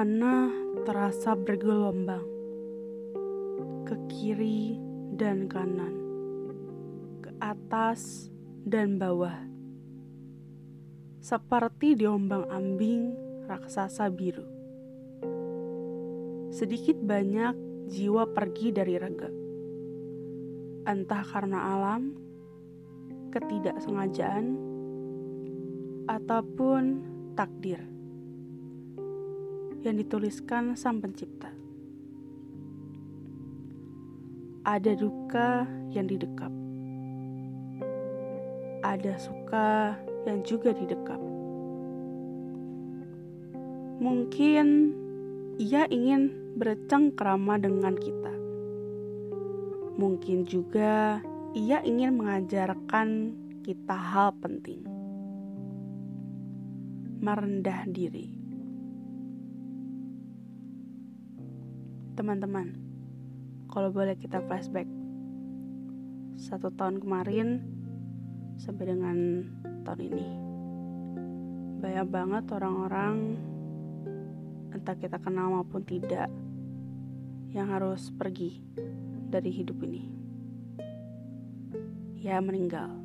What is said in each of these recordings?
Suasana terasa bergelombang ke kiri dan kanan, ke atas dan bawah, seperti diombang-ambing raksasa biru. Sedikit banyak jiwa pergi dari raga, entah karena alam, ketidaksengajaan, ataupun takdir yang dituliskan Sang Pencipta. Ada duka yang didekap, ada suka yang juga didekap. Mungkin ia ingin bercengkrama dengan kita. Mungkin juga ia ingin mengajarkan kita hal penting. Merendah diri. Teman-teman. Kalau boleh kita flashback. Satu tahun kemarin sampai dengan tahun ini. Banyak banget orang-orang entah kita kenal maupun tidak yang harus pergi dari hidup ini. Ya meninggal.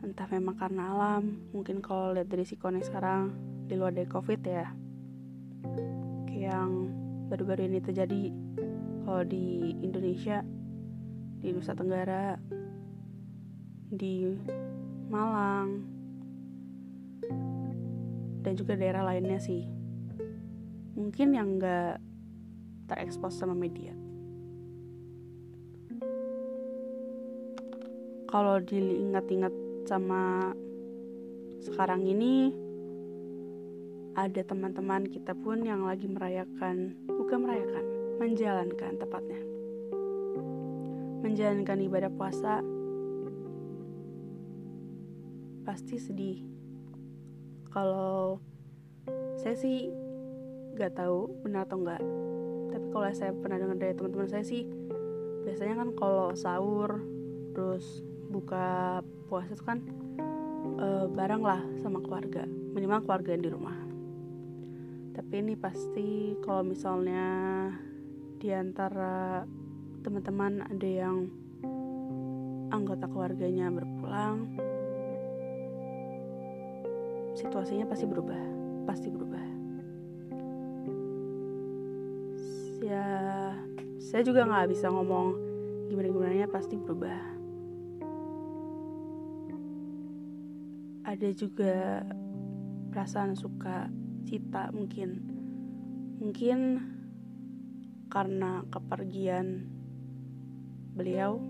Entah memang karena alam mungkin kalau lihat dari sikonnya sekarang di luar dari covid ya. Yang baru-baru ini terjadi kalau di Indonesia di Nusa Tenggara di Malang dan juga daerah lainnya sih. Mungkin yang nggak terekspos sama media. Kalau diingat-ingat sama sekarang ini ada teman-teman kita pun yang lagi merayakan bukan merayakan menjalankan tepatnya. Menjalankan ibadah puasa pasti sedih. Kalau saya sih gak tahu benar atau enggak tapi kalau saya pernah dengar dari teman-teman saya sih biasanya kan kalau sahur terus buka puasa itu kan e, bareng lah sama keluarga. Minimal keluarga yang di rumah tapi ini pasti kalau misalnya di antara teman-teman ada yang anggota keluarganya berpulang situasinya pasti berubah pasti berubah. Ya saya juga nggak bisa ngomong gimana gimana pasti berubah. Ada juga perasaan suka cita mungkin. Mungkin karena kepergian beliau.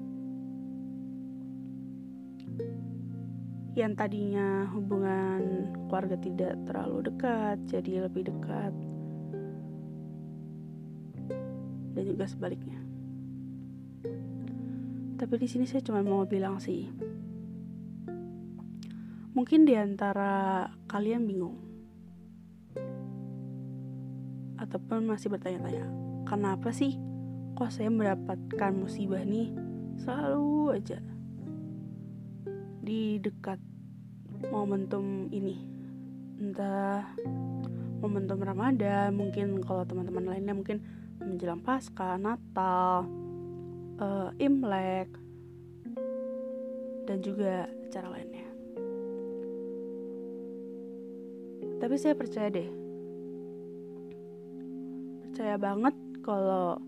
Yang tadinya hubungan keluarga tidak terlalu dekat jadi lebih dekat. Dan juga sebaliknya. Tapi di sini saya cuma mau bilang sih mungkin di antara kalian bingung ataupun masih bertanya-tanya, kenapa sih kok saya mendapatkan musibah nih? Selalu aja. Di dekat momentum ini entah momentum Ramadan mungkin kalau teman-teman lainnya mungkin menjelang pasca Natal uh, Imlek dan juga cara lainnya. Tapi saya percaya deh percaya banget kalau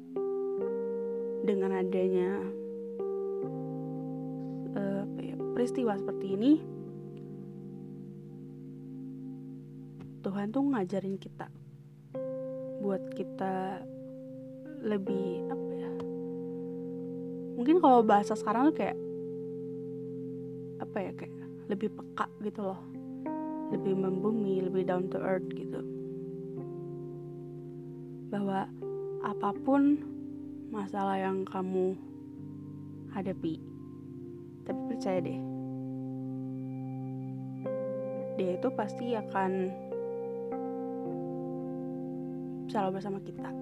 dengan adanya uh, peristiwa seperti ini Tuhan tuh ngajarin kita buat kita lebih apa ya mungkin kalau bahasa sekarang tuh kayak apa ya kayak lebih peka gitu loh. Lebih membumi lebih down to earth gitu bahwa apa pun masalah yang kamu hadapi, tapi percaya deh, dia itu pasti akan selalu bersama kita.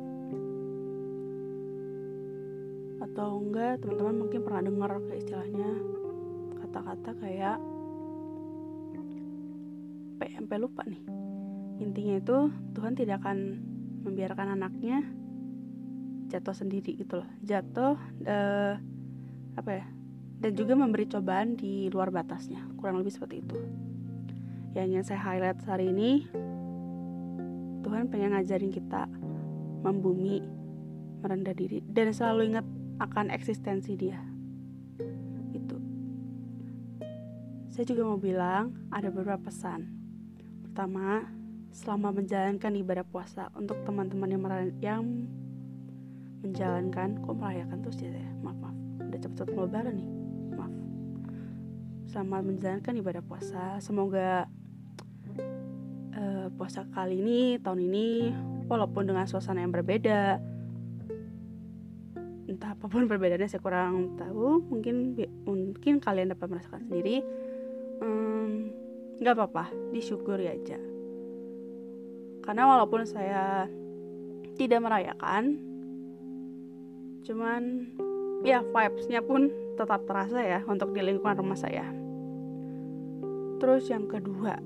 Atau enggak, teman-teman mungkin pernah dengar kayak istilahnya kata-kata kayak PMP lupa nih intinya itu Tuhan tidak akan membiarkan anaknya jatuh sendiri gitu loh. Jatuh uh, apa ya dan juga memberi cobaan di luar batasnya kurang lebih seperti itu. Yang ingin saya highlight hari ini Tuhan pengen ngajarin kita membumi merendah diri dan selalu ingat akan eksistensi dia. Itu saya juga mau bilang ada beberapa pesan. Pertama selama menjalankan ibadah puasa untuk teman-teman yang, yang menjalankan kok merayakan terus ya maaf maaf udah cepet-cepet lebaran nih selamat menjalankan ibadah puasa. Semoga uh, puasa kali ini, tahun ini, walaupun dengan suasana yang berbeda, entah apa pun perbedaannya saya kurang tahu. Mungkin mungkin kalian dapat merasakan sendiri. Nggak um, apa-apa, disyukuri aja. Karena walaupun saya tidak merayakan, cuman ya vibesnya pun tetap terasa ya untuk di lingkungan rumah saya. Terus yang kedua,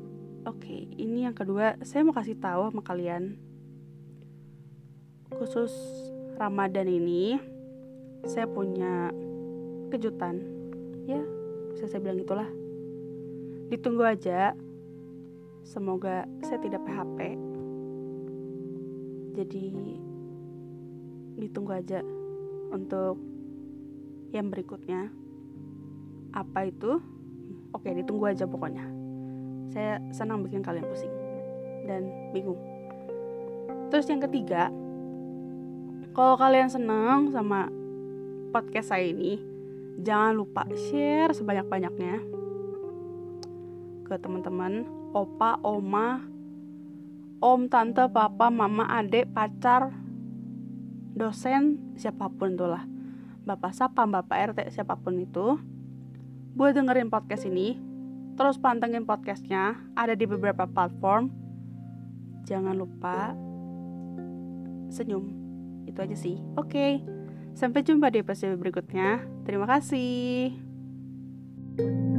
oke, okay, ini yang kedua saya mau kasih tahu sama kalian. Khusus Ramadan ini saya punya kejutan. Ya, bisa saya bilang itulah. Ditunggu aja. Semoga saya tidak PHP. Jadi ditunggu aja untuk yang berikutnya. Apa itu? Oke, ditunggu aja pokoknya. Saya senang bikin kalian pusing dan bingung. Terus yang ketiga, kalau kalian senang sama podcast saya ini, jangan lupa share sebanyak-banyaknya ke teman-teman, opa, oma, om, tante, papa, mama, adik, pacar, dosen, siapa pun itulah. Bapak Sapam, Bapak RT, siapa pun itu buat dengerin podcast ini, terus pantengin podcastnya, ada di beberapa platform. Jangan lupa senyum. Itu aja sih. Oke. Sampai jumpa di episode berikutnya. Terima kasih. thank you